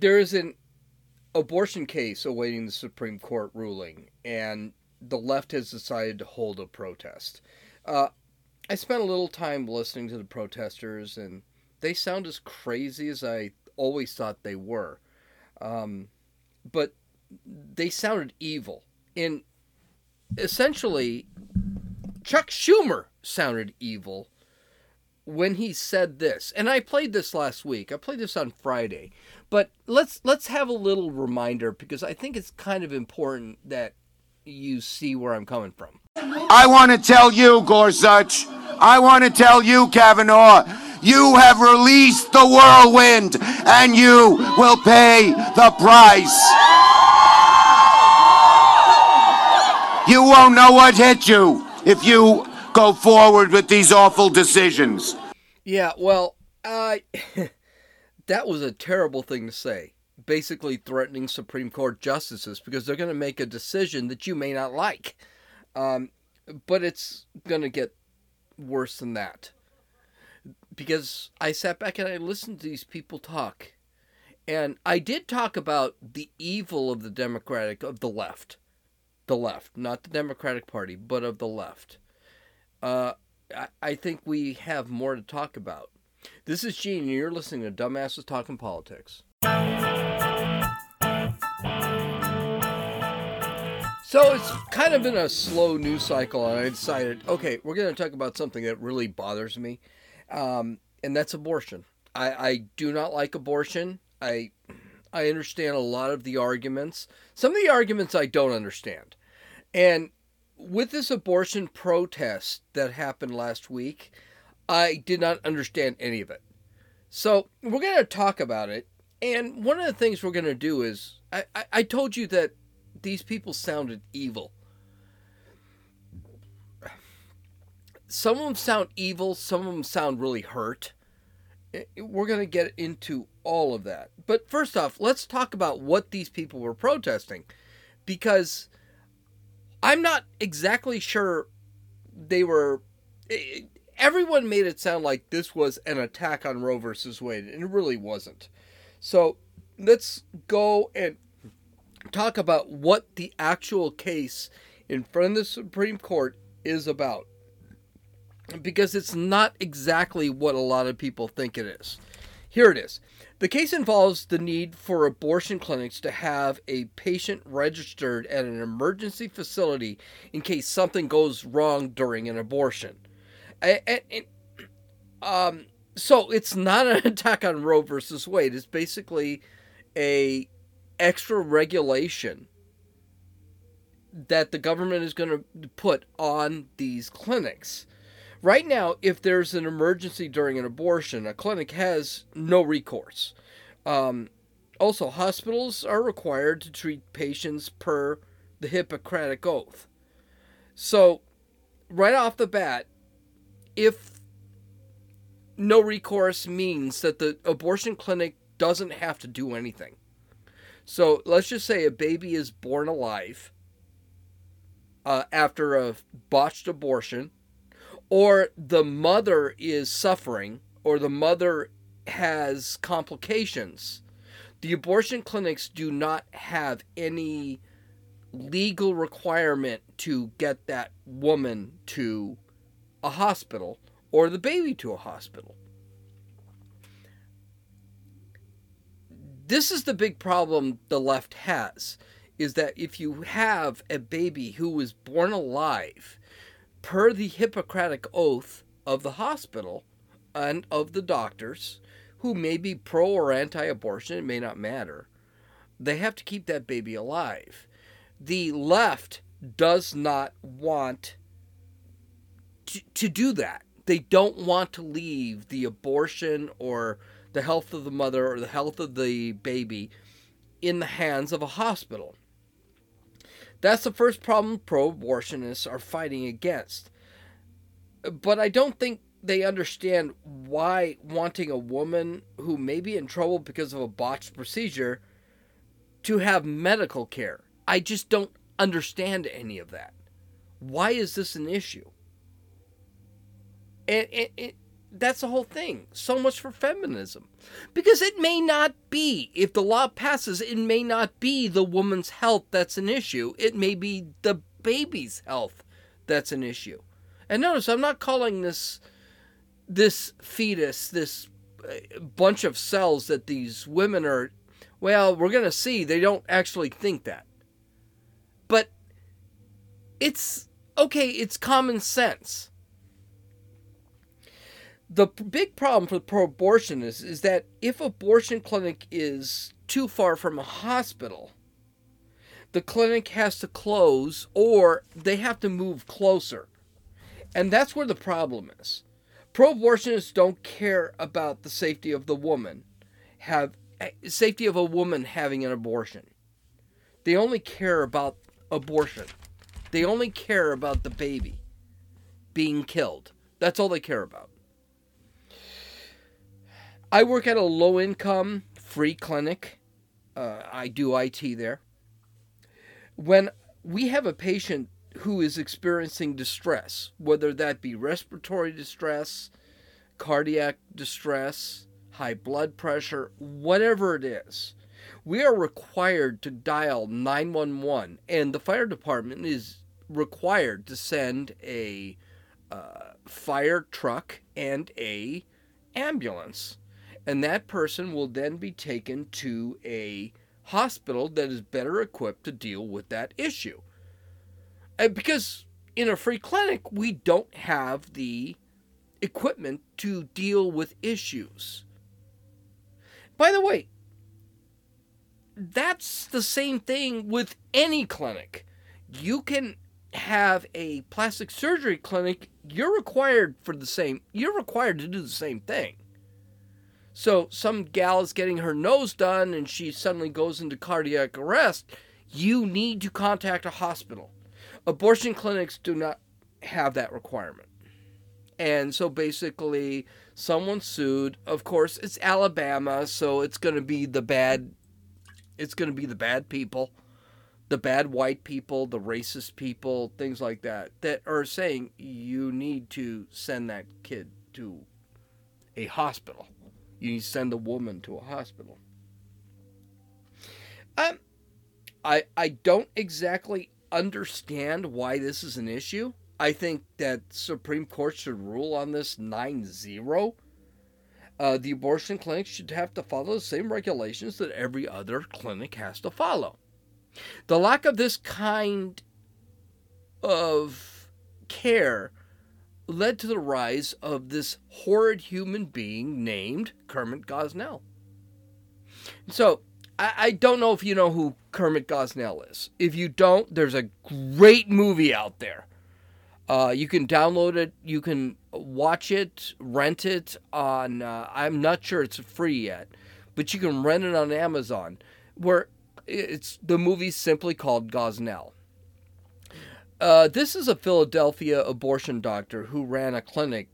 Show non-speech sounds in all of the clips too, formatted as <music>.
there is an abortion case awaiting the Supreme Court ruling, and the left has decided to hold a protest. Uh, I spent a little time listening to the protesters, and they sound as crazy as I always thought they were. Um, but they sounded evil. And essentially, Chuck Schumer sounded evil when he said this. And I played this last week. I played this on Friday. But let's let's have a little reminder because I think it's kind of important that you see where I'm coming from. I want to tell you, Gorsuch, I want to tell you, Kavanaugh, you have released the whirlwind and you will pay the price. You won't know what hit you if you go forward with these awful decisions. Yeah, well, uh, <laughs> that was a terrible thing to say. Basically, threatening Supreme Court justices because they're going to make a decision that you may not like. Um, but it's going to get worse than that. Because I sat back and I listened to these people talk. And I did talk about the evil of the Democratic, of the left. The left, not the Democratic Party, but of the left. Uh, I, I think we have more to talk about. This is Gene, and you're listening to Dumbasses Talking Politics. So it's kind of in a slow news cycle, and I decided, okay, we're going to talk about something that really bothers me, um, and that's abortion. I, I do not like abortion. I I understand a lot of the arguments. Some of the arguments I don't understand, and with this abortion protest that happened last week, I did not understand any of it. So we're going to talk about it, and one of the things we're going to do is I, I, I told you that these people sounded evil. Some of them sound evil, some of them sound really hurt. We're going to get into all of that. But first off, let's talk about what these people were protesting because I'm not exactly sure they were. Everyone made it sound like this was an attack on Roe versus Wade, and it really wasn't. So let's go and talk about what the actual case in front of the Supreme Court is about. Because it's not exactly what a lot of people think it is. Here it is. The case involves the need for abortion clinics to have a patient registered at an emergency facility in case something goes wrong during an abortion. And, and, um, so it's not an <laughs> attack on Roe versus Wade. It's basically a extra regulation that the government is going to put on these clinics. Right now, if there's an emergency during an abortion, a clinic has no recourse. Um, also, hospitals are required to treat patients per the Hippocratic Oath. So, right off the bat, if no recourse means that the abortion clinic doesn't have to do anything, so let's just say a baby is born alive uh, after a botched abortion, or the mother is suffering, or the mother has complications. The abortion clinics do not have any legal requirement to get that woman to a hospital or the baby to a hospital. this is the big problem the left has is that if you have a baby who was born alive per the Hippocratic oath of the hospital and of the doctors who may be pro or anti abortion, it may not matter, they have to keep that baby alive. The left does not want to, to do that. They don't want to leave the abortion or the health of the mother or the health of the baby in the hands of a hospital. That's the first problem pro abortionists are fighting against. But I don't think they understand why wanting a woman who may be in trouble because of a botched procedure to have medical care. I just don't understand any of that. Why is this an issue? And, that's the whole thing. So much for feminism. Because it may not be, if the law passes, it may not be the woman's health that's an issue. It may be the baby's health that's an issue. And notice, I'm not calling this this fetus, this uh, bunch of cells that these women are, well, we're going to see, they don't actually think that. But it's okay, it's common sense the big problem for pro-abortionists is that if abortion clinic is too far from a hospital, the clinic has to close or they have to move closer. And that's where the problem is. Pro-abortionists don't care about the safety of the woman, have eh, safety of a woman having an abortion. They only care about abortion. They only care about the baby being killed. That's all they care about. I work at a low income free clinic. Uh, I do IT there. When we have a patient who is experiencing distress, whether that be respiratory distress, cardiac distress, high blood pressure, whatever it is, we are required to dial 911, and the fire department is required to send a uh, fire truck and a ambulance and that person will then be taken to a hospital that is better equipped to deal with that issue. And because in a free clinic, we don't have the equipment to deal with issues. By the way, that's the same thing with any clinic. You can have a plastic surgery clinic, you're required for the same you're required to do the same thing. So some gal is getting her nose done and she suddenly goes into cardiac arrest. You need to contact a hospital. Abortion clinics do not have that requirement. And so basically, someone sued. Of course, it's Alabama, so it's going to be the bad. It's going to be the bad people, the bad white people, the racist people, things like that, that are saying you need to send that kid to a hospital you send a woman to a hospital. Um, I I don't exactly understand why this is an issue. I think that Supreme Court should rule on this 9-0. Uh, the abortion clinic should have to follow the same regulations that every other clinic has to follow. The lack of this kind of care led to the rise of this horrid human being named Kermit Gosnell. So, I, I don't know if you know who Kermit Gosnell is. If you don't, there's a great movie out there. Uh, you can download it, you can watch it, rent it on, uh, I'm not sure it's free yet, but you can rent it on Amazon, where it's the movie simply called Gosnell. Uh, this is a Philadelphia abortion doctor who ran a clinic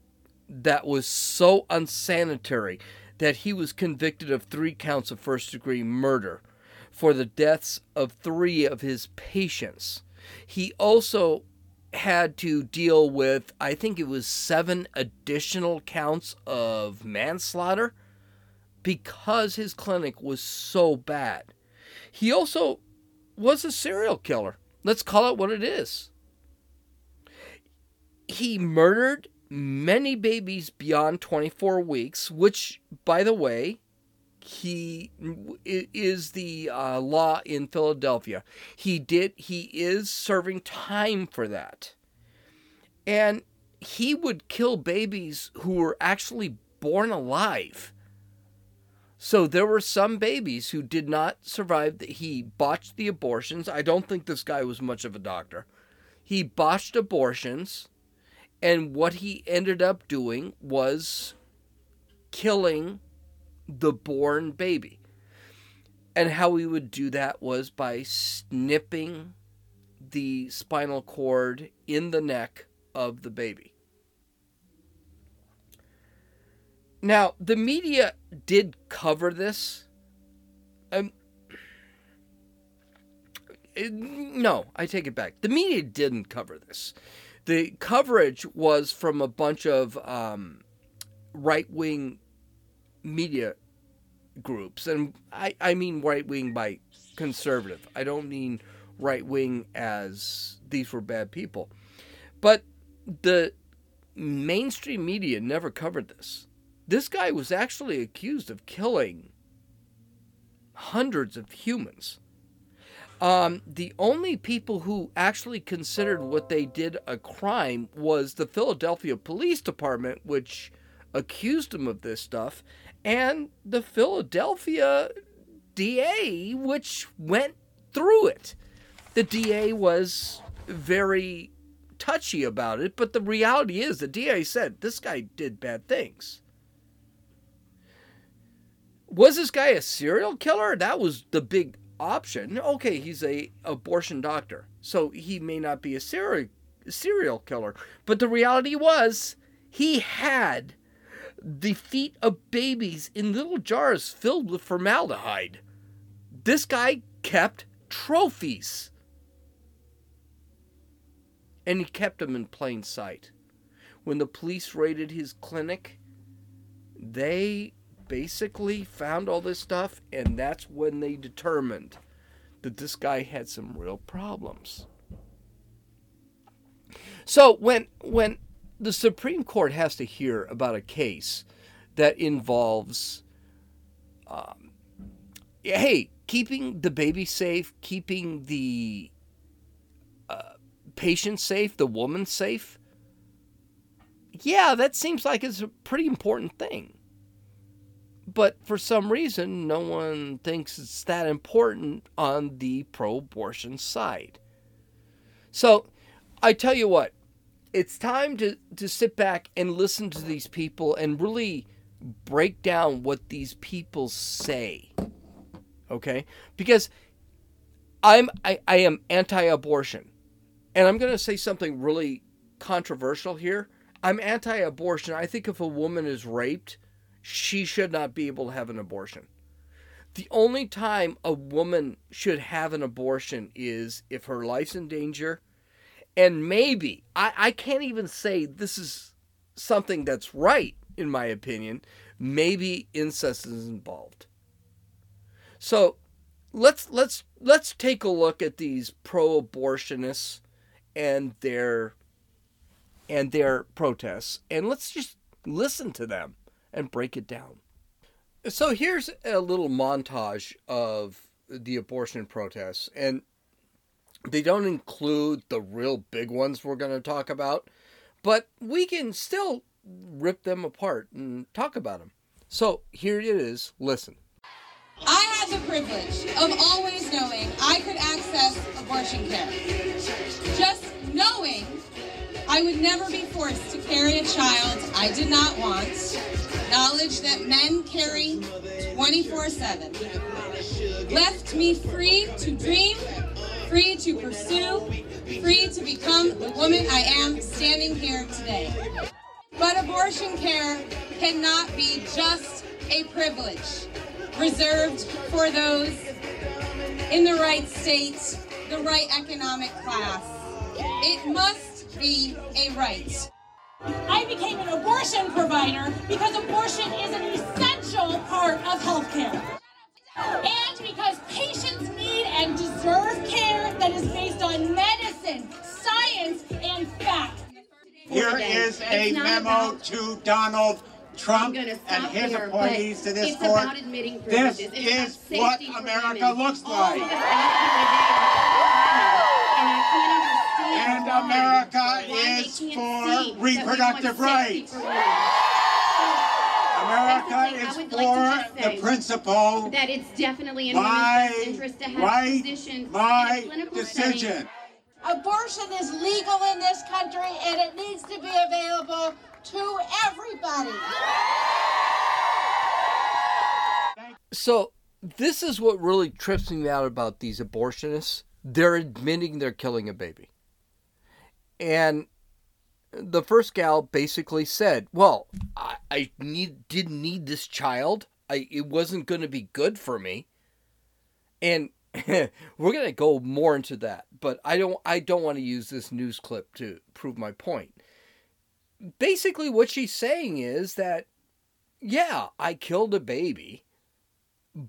that was so unsanitary that he was convicted of three counts of first degree murder for the deaths of three of his patients. He also had to deal with, I think it was seven additional counts of manslaughter because his clinic was so bad. He also was a serial killer. Let's call it what it is he murdered many babies beyond 24 weeks, which, by the way, he is the uh, law in Philadelphia. He did. He is serving time for that, and he would kill babies who were actually born alive. So there were some babies who did not survive. That he botched the abortions. I don't think this guy was much of a doctor. He botched abortions and what he ended up doing was killing the born baby. And how he would do that was by snipping the spinal cord in the neck of the baby. Now, the media did cover this. Um, no, I take it back. The media didn't cover this the coverage was from a bunch of um, right wing media groups, and I, I mean right wing by conservative. I don't mean right wing as these were bad people. But the mainstream media never covered this. This guy was actually accused of killing hundreds of humans. Um, the only people who actually considered what they did a crime was the Philadelphia Police Department, which accused him of this stuff, and the Philadelphia DA, which went through it. The DA was very touchy about it, but the reality is the DA said this guy did bad things. Was this guy a serial killer? That was the big option. Okay, he's a abortion doctor, so he may not be a serial serial killer, but the reality was he had the feet of babies in little jars filled with formaldehyde. This guy kept trophies. And he kept them in plain sight. When the police raided his clinic, they basically found all this stuff, and that's when they determined that this guy had some real problems. So when when the Supreme Court has to hear about a case that involves, um, hey, keeping the baby safe, keeping the uh, patient safe, the woman safe, yeah, that seems like it's a pretty important thing. But for some reason, no one thinks it's that important on the pro abortion side. So I tell you what, it's time to, to sit back and listen to these people and really break down what these people say. Okay? Because I'm I, I am anti-abortion. And I'm gonna say something really controversial here. I'm anti-abortion. I think if a woman is raped, she should not be able to have an abortion. The only time a woman should have an abortion is if her life's in danger. And maybe, I, I can't even say this is something that's right, in my opinion. Maybe incest is involved. So let's let's let's take a look at these pro-abortionists and their and their protests and let's just listen to them and break it down. So here's a little montage of the abortion protests, and they don't include the real big ones we're going to talk about, but we can still rip them apart and talk about them. So here it is. Listen. I had the privilege of always knowing I could access abortion care. Just knowing I would never be forced to carry a child I did not want. Knowledge that men carry 24 7. Left me free to dream, free to pursue, free to become the woman I am standing here today. But abortion care cannot be just a privilege reserved for those in the right state, the right economic class. It must be a right. I became an abortion provider because abortion is an essential part of healthcare. And because patients need and deserve care that is based on medicine, science, and fact. Here is a memo to Donald Trump and his here, appointees to this court. This privileges. It's about is safety what for America women. looks like. Of us And I can't understand And why- America is for see that we reproductive rights. America That's the thing I is would like for the principle, That it's definitely in my women's best interest to have right, physicians in a my clinical setting decision. Abortion is legal in this country and it needs to be available to everybody. So this is what really trips me out about these abortionists. They're admitting they're killing a baby. And the first gal basically said, "Well, I, I need didn't need this child. I it wasn't going to be good for me." And <laughs> we're going to go more into that, but I don't I don't want to use this news clip to prove my point. Basically what she's saying is that yeah, I killed a baby,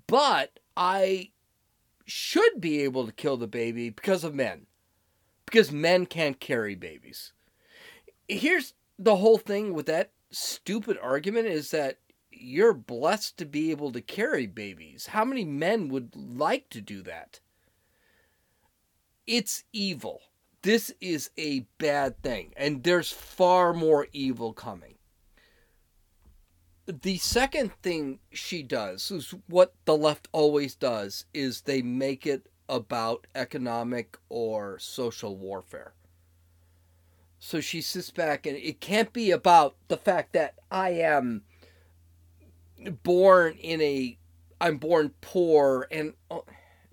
but I should be able to kill the baby because of men. Because men can't carry babies. Here's the whole thing with that stupid argument is that you're blessed to be able to carry babies. How many men would like to do that? It's evil. This is a bad thing, and there's far more evil coming. The second thing she does is what the left always does is they make it about economic or social warfare. So she sits back and it can't be about the fact that I am born in a I'm born poor and oh,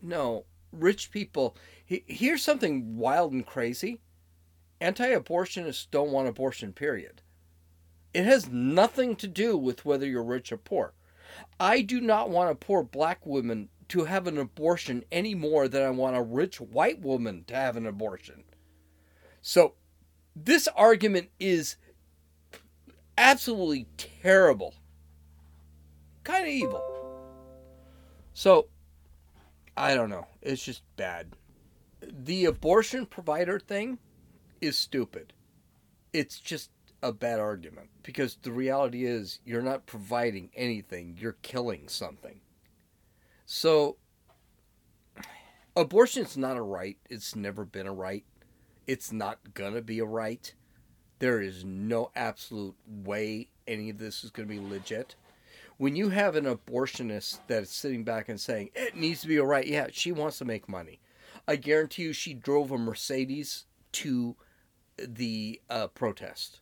no, rich people. Here's something wild and crazy. Anti-abortionists don't want abortion period. It has nothing to do with whether you're rich or poor. I do not want a poor black woman to have an abortion any more than I want a rich white woman to have an abortion. So, this argument is absolutely terrible. Kind of evil. So, I don't know. It's just bad. The abortion provider thing is stupid. It's just a bad argument because the reality is you're not providing anything, you're killing something. So, abortion is not a right. It's never been a right. It's not going to be a right. There is no absolute way any of this is going to be legit. When you have an abortionist that is sitting back and saying, it needs to be a right, yeah, she wants to make money. I guarantee you she drove a Mercedes to the uh, protest.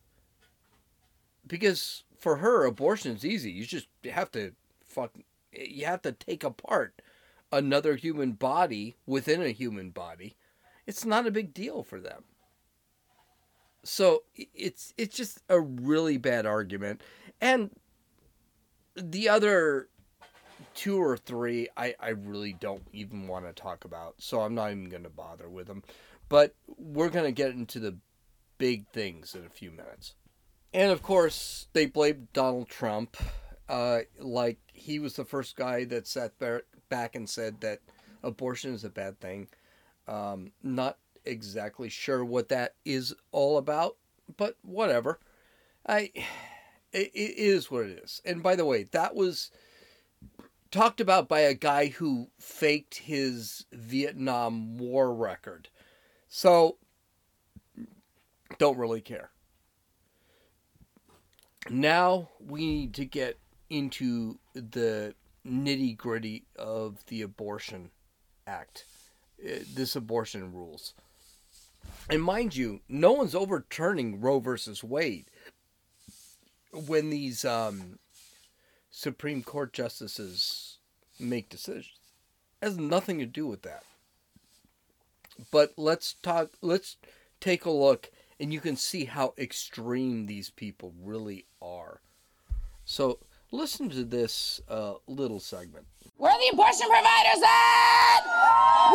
Because for her, abortion is easy. You just have to fuck you have to take apart another human body within a human body. It's not a big deal for them. So it's it's just a really bad argument. And the other two or three I, I really don't even want to talk about. So I'm not even going to bother with them. But we're going to get into the big things in a few minutes. And of course, they blame Donald Trump uh, like he was the first guy that sat back and said that abortion is a bad thing. Um, not exactly sure what that is all about, but whatever. I it, it is what it is. And by the way, that was talked about by a guy who faked his Vietnam War record. So don't really care. Now we need to get into the nitty gritty of the abortion act, uh, this abortion rules. And mind you, no one's overturning Roe versus Wade when these um, Supreme Court justices make decisions. It has nothing to do with that. But let's talk. Let's take a look, and you can see how extreme these people really are. So Listen to this uh, little segment. Where the abortion providers at?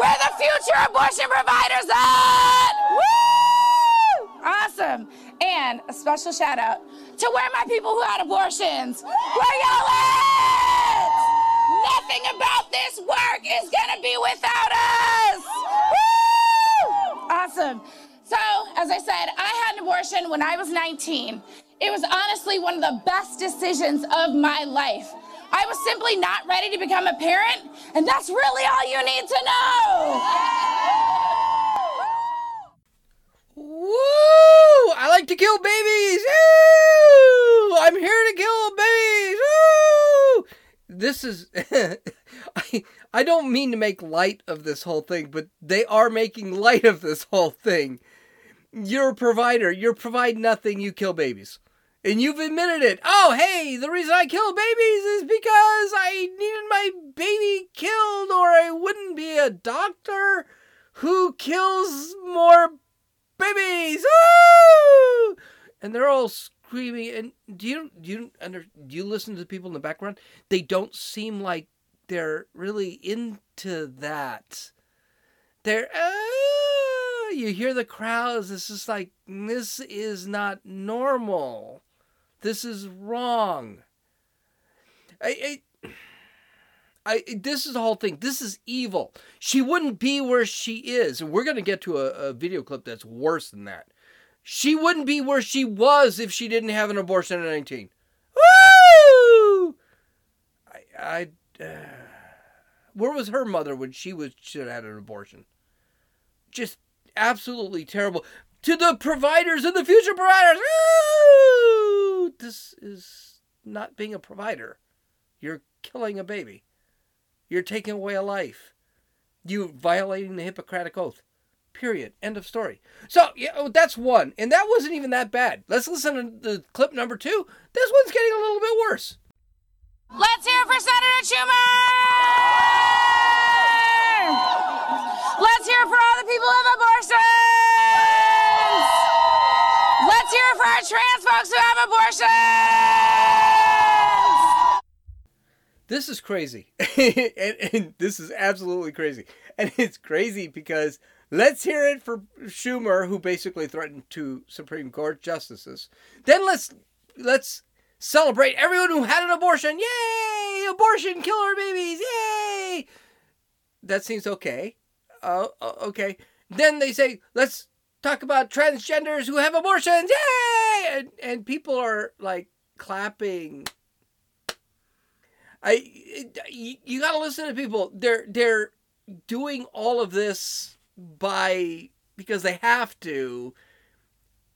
Where the future abortion providers at? Woo! Awesome. And a special shout out to where my people who had abortions. Where y'all at? Nothing about this work is gonna be without us. Woo! Awesome. So, as I said, I had an abortion when I was 19. It was honestly one of the best decisions of my life. I was simply not ready to become a parent, and that's really all you need to know. Woo! I like to kill babies. Woo! I'm here to kill babies. Woo! This is <laughs> I I don't mean to make light of this whole thing, but they are making light of this whole thing. You're a provider. You provide nothing. You kill babies and you've admitted it. Oh, hey, the reason I kill babies is because I needed my baby killed, or I wouldn't be a doctor who kills more babies. And they're all screaming. And do you do you under do you listen to the people in the background? They don't seem like they're really into that. They're. Uh, you hear the crowds. It's just like this is not normal. This is wrong. I, I, I, this is the whole thing. This is evil. She wouldn't be where she is. And we're going to get to a, a video clip that's worse than that. She wouldn't be where she was if she didn't have an abortion at 19. Woo! I, I uh, where was her mother when she was should have had an abortion? Just absolutely terrible. To the providers and the future providers, woo! This is not being a provider. You're killing a baby. You're taking away a life. You're violating the Hippocratic Oath. Period. End of story. So yeah, oh, that's one, and that wasn't even that bad. Let's listen to the clip number two. This one's getting a little bit worse. Let's hear for Senator Schumer! Let's hear for all the people who have abortions! Let's hear it for our trans folks who have abortions! This is crazy. <laughs> and, and this is absolutely crazy. And it's crazy because let's hear it for Schumer, who basically threatened two Supreme Court justices. Then let's let's celebrate everyone who had an abortion. Yay! Abortion killer babies. Yay! That seems okay. Uh, uh, okay. Then they say, let's talk about transgenders who have abortions. Yay! And, and people are like clapping. I you, you got to listen to people. They're they're doing all of this by because they have to.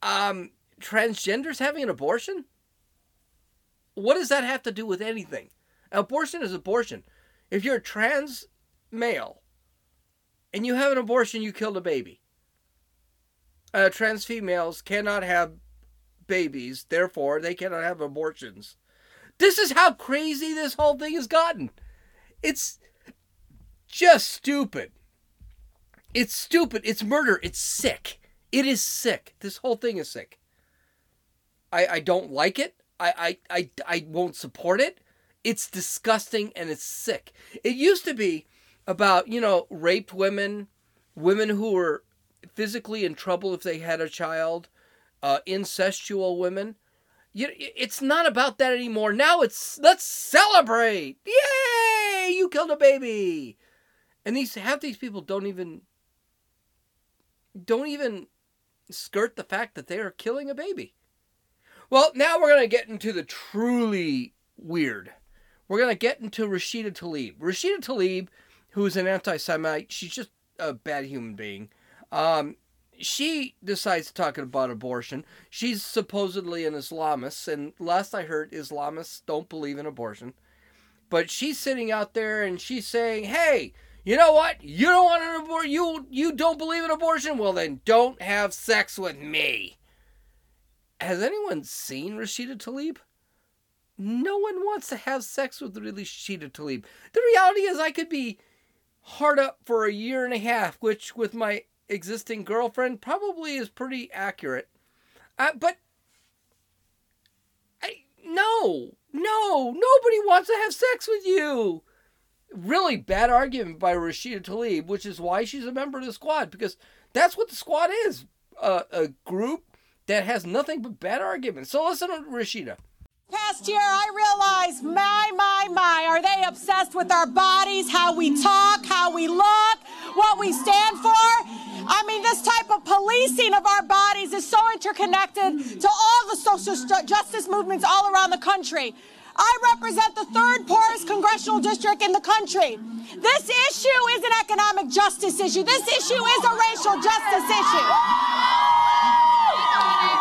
Um, transgenders having an abortion? What does that have to do with anything? Abortion is abortion. If you're a trans male and you have an abortion, you killed a baby. Uh, trans females cannot have babies, therefore, they cannot have abortions. This is how crazy this whole thing has gotten. It's just stupid. It's stupid. It's murder. It's sick. It is sick. This whole thing is sick. I, I don't like it. I, I, I, I won't support it. It's disgusting and it's sick. It used to be about, you know, raped women, women who were physically in trouble if they had a child, uh, incestual women. You, it's not about that anymore. Now it's let's celebrate. Yay! You killed a baby. And these half these people don't even don't even skirt the fact that they are killing a baby. Well, now we're to get into the truly weird. We're to get into Rashida Tlaib. Rashida Tlaib, who is an anti Semite, she's just a bad human being. Um, she decides to talk about abortion. She's supposedly an Islamist, and last I heard, Islamists don't believe in abortion. But she's sitting out there and she's saying, hey, you know what? You don't want an abortion. You you don't believe in abortion. Well, then don't have sex with me. Has anyone seen Rashida Tlaib? No one wants to have sex with Rashida Tlaib. The reality is, I could be hard up for a year and a half, which with my existing girlfriend probably is pretty accurate. Uh, but I no, no, nobody wants to have sex with you. Really bad argument by Rashida Tlaib, which is why she's a member of the squad because that's what the squad is uh, a group that has nothing but bad arguments. So listen to Rashida. Past year, I realized, my, my, my, are they obsessed with our bodies, how we talk, how we look, what we stand for? I mean, this type of policing of our bodies is so interconnected to all the social justice movements all around the country. I represent the third poorest congressional district in the country. This issue is an economic justice issue. This issue is a racial justice issue.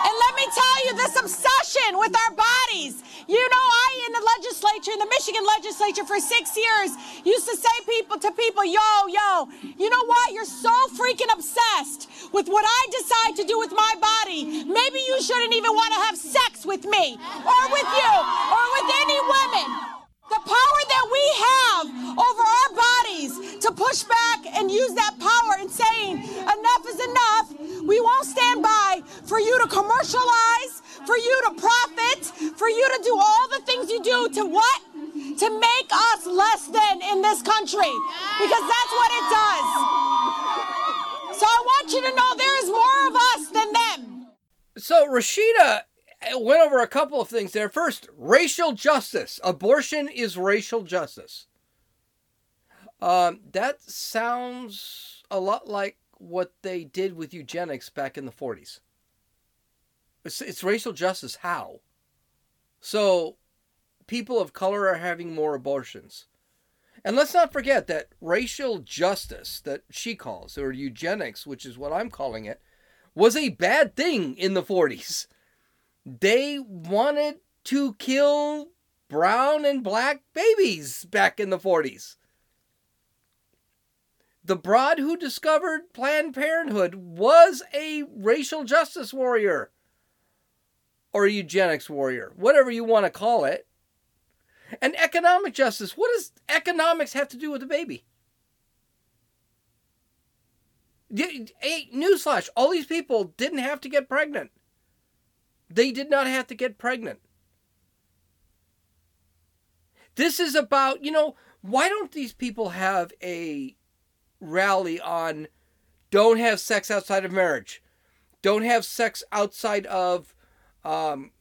And let me tell you, this obsession with our bodies. You know, I in the legislature, in the Michigan legislature for six years, used to say people to people, yo, yo, you know what? You're so freaking obsessed with what I decide to do with my body. Maybe you shouldn't even want to have sex with me or with you or with any women. The power that we have over our bodies to push back and use that power in saying enough is enough. We won't stand by for you to commercialize, for you to profit, for you to do all the things you do to what? To make us less than in this country. Because that's what it does. So I want you to know there is more of us than them. So Rashida went over a couple of things there. First, racial justice. Abortion is racial justice. Um, that sounds a lot like what they did with eugenics back in the 40s. It's, it's racial justice. How? So, people of color are having more abortions. And let's not forget that racial justice, that she calls, or eugenics, which is what I'm calling it, was a bad thing in the 40s. <laughs> They wanted to kill brown and black babies back in the 40s. The broad who discovered Planned Parenthood was a racial justice warrior or a eugenics warrior, whatever you want to call it. And economic justice. What does economics have to do with the baby? Newsflash: all these people didn't have to get pregnant. They did not have to get pregnant. This is about, you know, why don't these people have a rally on don't have sex outside of marriage, don't have sex outside of um,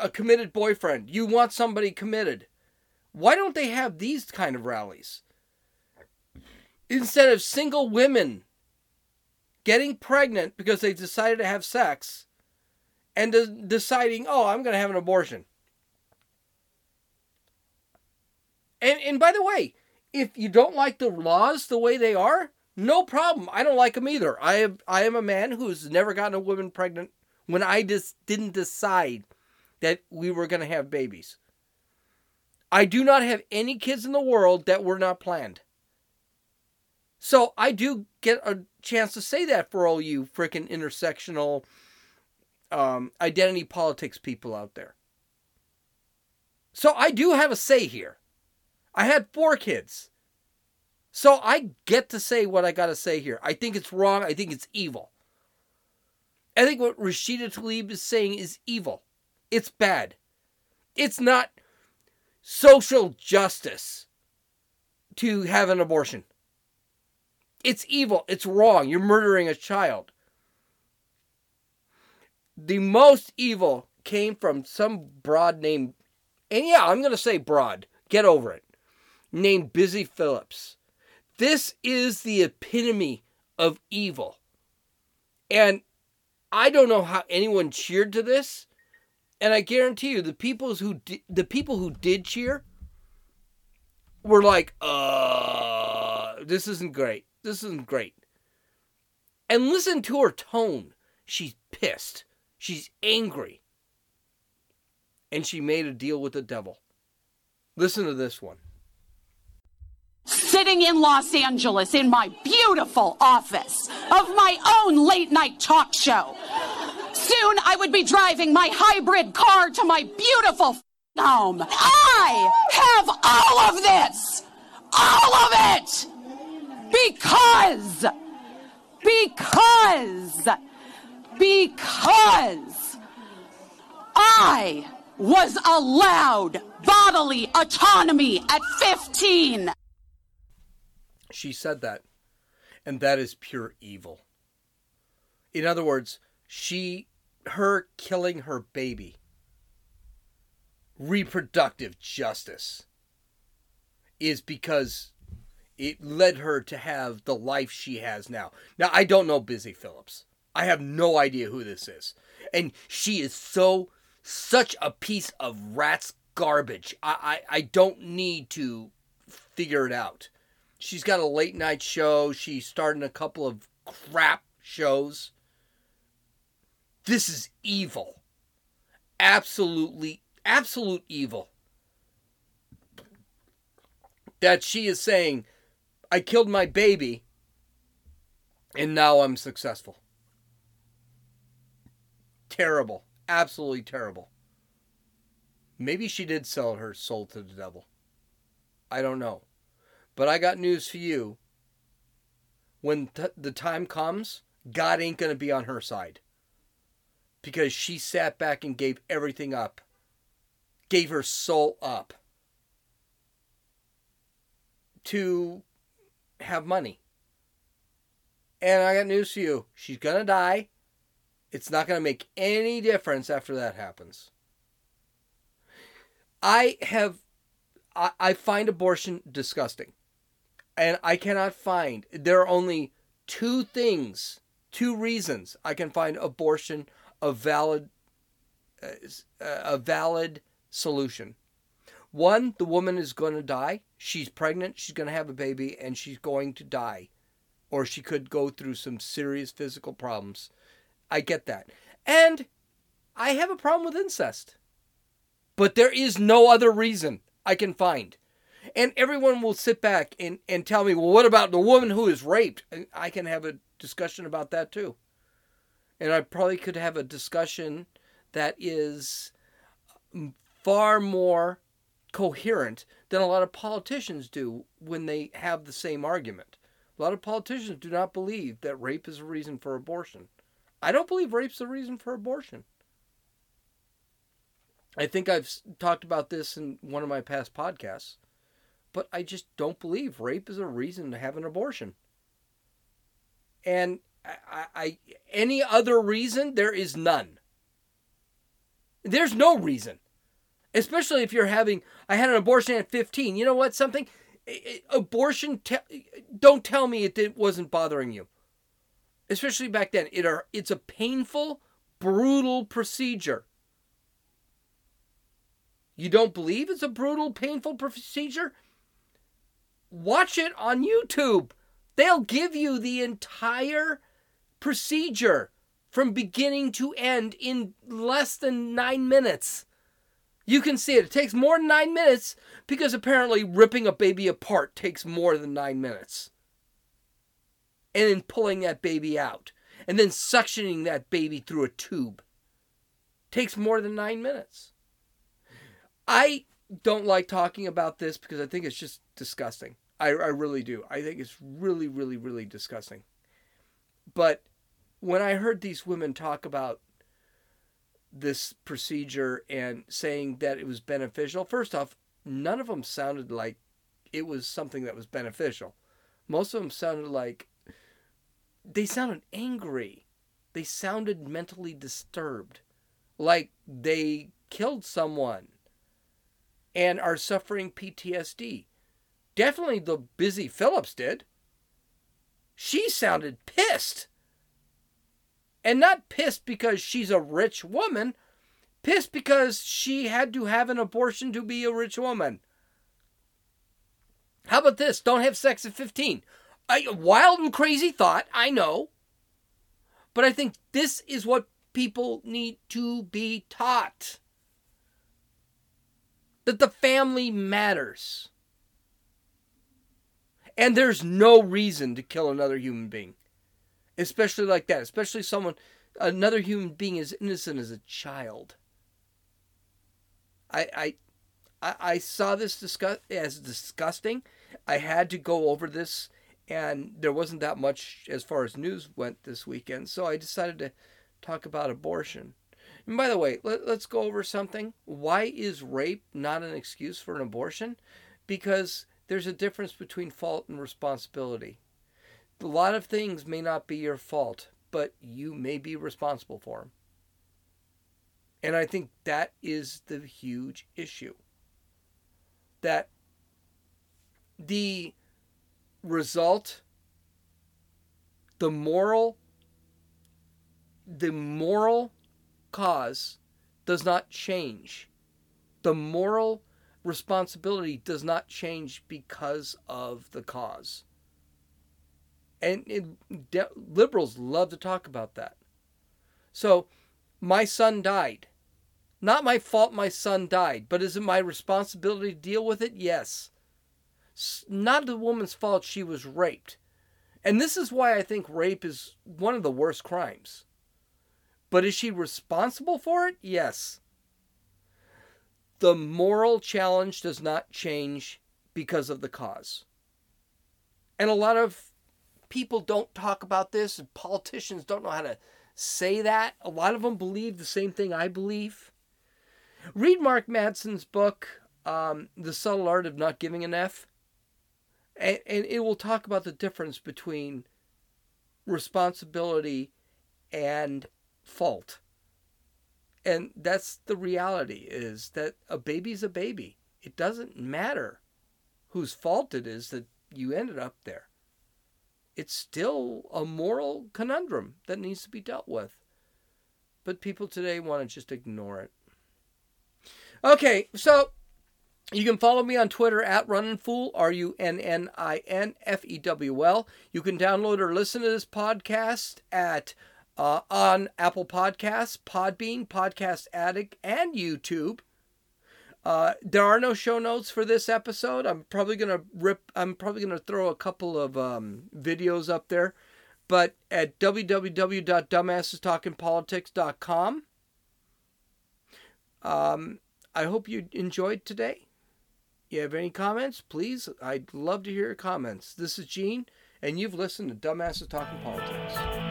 a committed boyfriend. You want somebody committed. Why don't they have these kind of rallies? Instead of single women getting pregnant because they decided to have sex and de- deciding, oh, I'm going to have an abortion. And, and by the way, if you don't like the laws the way they are, no problem. I don't like them either. I have, I am a man who's never gotten a woman pregnant when I just didn't decide that we were going to have babies. I do not have any kids in the world that were not planned. So I do get a chance to say that for all you freaking intersectional um, identity politics people out there. So I do have a say here. I had four kids. So I get to say what I got to say here. I think it's wrong. I think it's evil. I think what Rashida Tlaib is saying is evil. It's bad. It's not social justice to have an abortion. It's evil. It's wrong. You're murdering a child. The most evil came from some broad named, and yeah, I'm going to say broad. Get over it. Named Busy Phillips. This is the epitome of evil. And I don't know how anyone cheered to this, and I guarantee you, the people who di- the people who did cheer were like, "Uh, this isn't great. This isn't great." And listen to her tone. She's pissed. She's angry. And she made a deal with the devil. Listen to this one. Sitting in Los Angeles in my beautiful office of my own late night talk show. Soon I would be driving my hybrid car to my beautiful home. I have all of this. All of it. Because, because, because I was allowed bodily autonomy at 15. She said that. And that is pure evil. In other words, she, her killing her baby, reproductive justice, is because it led her to have the life she has now. Now, I don't know Busy Phillips. I have no idea who this is. And she is so, such a piece of rat's garbage. I, I, I don't need to figure it out. She's got a late night show. She's starting a couple of crap shows. This is evil. Absolutely, absolute evil. That she is saying, I killed my baby and now I'm successful. Terrible. Absolutely terrible. Maybe she did sell her soul to the devil. I don't know. But I got news for you. When the time comes, God ain't going to be on her side. Because she sat back and gave everything up, gave her soul up to have money. And I got news for you. She's going to die. It's not going to make any difference after that happens. I have, I, I find abortion disgusting. And I cannot find, there are only two things, two reasons I can find abortion a valid, uh, a valid solution. One, the woman is going to die. She's pregnant, she's going to have a baby, and she's going to die. Or she could go through some serious physical problems. I get that. And I have a problem with incest. But there is no other reason I can find. And everyone will sit back and, and tell me, well, what about the woman who is raped? I can have a discussion about that too. And I probably could have a discussion that is mm, far more coherent than a lot of politicians do when they have the same argument. A lot of politicians do not believe that rape is a reason for abortion. I don't believe rape's a reason for abortion. I think I've talked about this in one of my past podcasts, but I just don't believe rape is a reason to have an abortion. And I, I any other reason there is none. There's no reason. Especially if you're having I had an abortion at 15. You know what something abortion te- don't tell me it, it wasn't bothering you. Especially back then. It are it's a painful, brutal procedure. You don't believe it's a brutal, painful procedure? Watch it on YouTube. They'll give you the entire procedure from beginning to end in less than nine minutes. You can see it. It takes more than nine minutes because apparently ripping a baby apart takes more than nine minutes. And then pulling that baby out and then suctioning that baby through a tube takes more than nine minutes. I don't like talking about this because I think it's just disgusting. I, I really do. I think it's really, really, really disgusting. But when I heard these women talk about this procedure and saying that it was beneficial, first off, none of them sounded like it was something that was beneficial. Most of them sounded like they sounded angry. They sounded mentally disturbed, like they killed someone and are suffering PTSD. Definitely the Busy Philipps did. She sounded pissed. And not pissed because she's a rich woman, pissed because she had to have an abortion to be a rich woman. How about this? Don't have sex at 15. A wild and crazy thought, I know. But I think this is what people need to be taught that the family matters. And there's no reason to kill another human being, especially like that, especially someone, another human being as innocent as a child. I, I, I saw this as disgusting. I had to go over this, and there wasn't that much as far as news went this weekend, so I decided to talk about abortion. And by the way, let, us go over something. Why is rape not an excuse for an abortion? Because there's a difference between fault and responsibility. A lot of things may not be your fault, but you may be responsible for them. And I think that is the huge issue. That the result, the moral, the moral cause does not change. The moral responsibility does not change because of the cause. And it, de- liberals love to talk about that. So, my son died. Not my fault my son died, but is it my responsibility to deal with it? Yes. Not the woman's fault she was raped. And this is why I think rape is one of the worst crimes. But is she responsible for it? Yes. The moral challenge does not change because of the cause. And a lot of people don't talk about this, and politicians don't know how to say that. A lot of them believe the same thing I believe. Read Mark Manson's book, um, The Subtle Art of Not Giving an F, and, and it will talk about the difference between responsibility and fault. And that's the reality is that a baby's a baby. It doesn't matter whose fault it is that you ended up there. It's still a moral conundrum that needs to be dealt with. But people today want to just ignore it. Okay, so you can follow me on Twitter at RunninFewl, R U N N I N F E W L. You can download or listen to this podcast at uh, on Apple Podcasts, Podbean, Podcast Addict, and YouTube. Uh, there are no show notes for this episode. I'm probably gonna rip. I'm probably gonna throw a couple of um, videos up there, but at www.dumbassestalkingpolitics.com. Um, I hope you enjoyed today. You have any comments? Please, I'd love to hear your comments. This is Gene, and you've listened to Dumbasses Talking Politics.